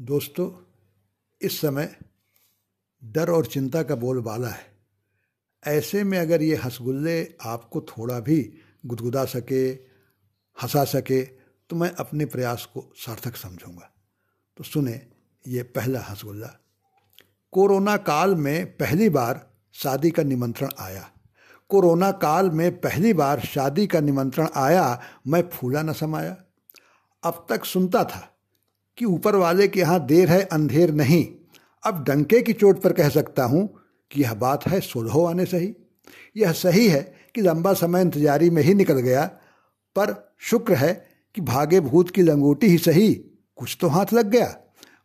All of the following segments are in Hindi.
दोस्तों, इस समय डर और चिंता का बोलबाला है। ऐसे में अगर ये हंसगुल्ले आपको थोड़ा भी गुदगुदा सके, हंसा सके तो मैं अपने प्रयास को सार्थक समझूँगा। तो सुने, ये पहला हंसगुल्ला। कोरोना काल में पहली बार शादी का निमंत्रण आया। कोरोना काल में पहली बार शादी का निमंत्रण आया, मैं फूला न समाया। अब तक सुनता था कि ऊपर वाले के यहाँ देर है, अंधेर नहीं। अब डंके की चोट पर कह सकता हूँ कि यह बात है, सुलहो आने सही। यह सही है कि लंबा समय इंतजारी में ही निकल गया, पर शुक्र है कि भागे भूत की लंगोटी ही सही। कुछ तो हाथ लग गया।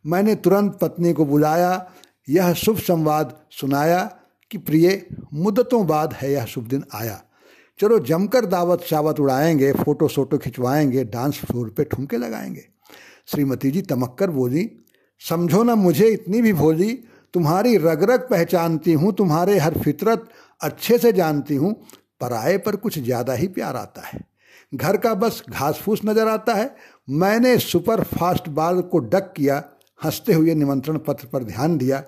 मैंने तुरंत पत्नी को बुलाया, यह शुभ संवाद सुनाया कि प्रिय, मुद्दतों बाद है यह शुभ दिन आया। चलो जमकर दावत शावत उड़ाएँगे, फ़ोटो सोटो खिंचवाएँगे, डांस फ्लोर पे ठुमके लगाएँगे। श्रीमती जी तमक्कर बोली, समझो ना मुझे इतनी भी भोली, तुम्हारी रग रग पहचानती हूँ, तुम्हारे हर फितरत अच्छे से जानती हूँ पराए पर कुछ ज़्यादा ही प्यार आता है। घर का बस घास फूस नज़र आता है, मैंने सुपर फास्ट बाल को डक किया, हँसते हुए निमंत्रण पत्र पर ध्यान दिया,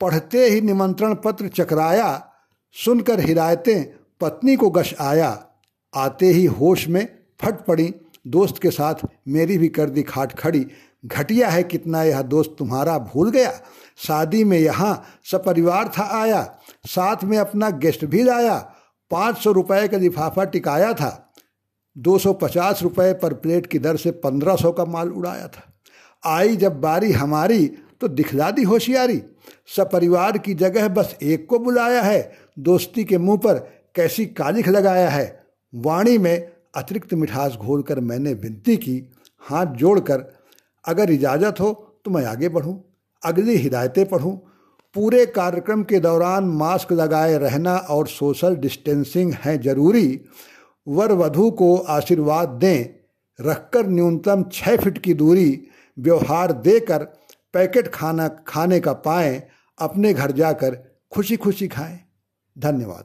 पढ़ते ही निमंत्रण पत्र चकराया, सुनकर हिदायतें पत्नी को गश आया, आते ही होश में फट पड़ी। दोस्त के साथ मेरी भी कर दी खाट खड़ी। घटिया है कितना यह दोस्त तुम्हारा भूल गया। शादी में यहाँ सपरिवार था आया, साथ में अपना गेस्ट भी लाया। पाँच सौ रुपये का लिफाफा टिकाया था। दो सौ पचास रुपये पर प्लेट की दर से पंद्रह सौ का माल उड़ाया था। आई जब बारी हमारी तो दिखला दी होशियारी। सपरिवार की जगह बस एक को बुलाया है। दोस्ती के मुँह पर कैसी कालिख लगाया है। वाणी में अतिरिक्त मिठास घोलकर मैंने विनती की, हाथ जोड़कर, अगर इजाज़त हो तो मैं आगे बढ़ूं, अगली हिदायतें पढ़ूं। पूरे कार्यक्रम के दौरान मास्क लगाए रहना और सोशल डिस्टेंसिंग है ज़रूरी। वर वधु को आशीर्वाद दें, रखकर न्यूनतम छः फीट की दूरी, व्यवहार देकर पैकेट खाना खाने का पाएँ, अपने घर जाकर खुशी खुशी खाएँ। धन्यवाद।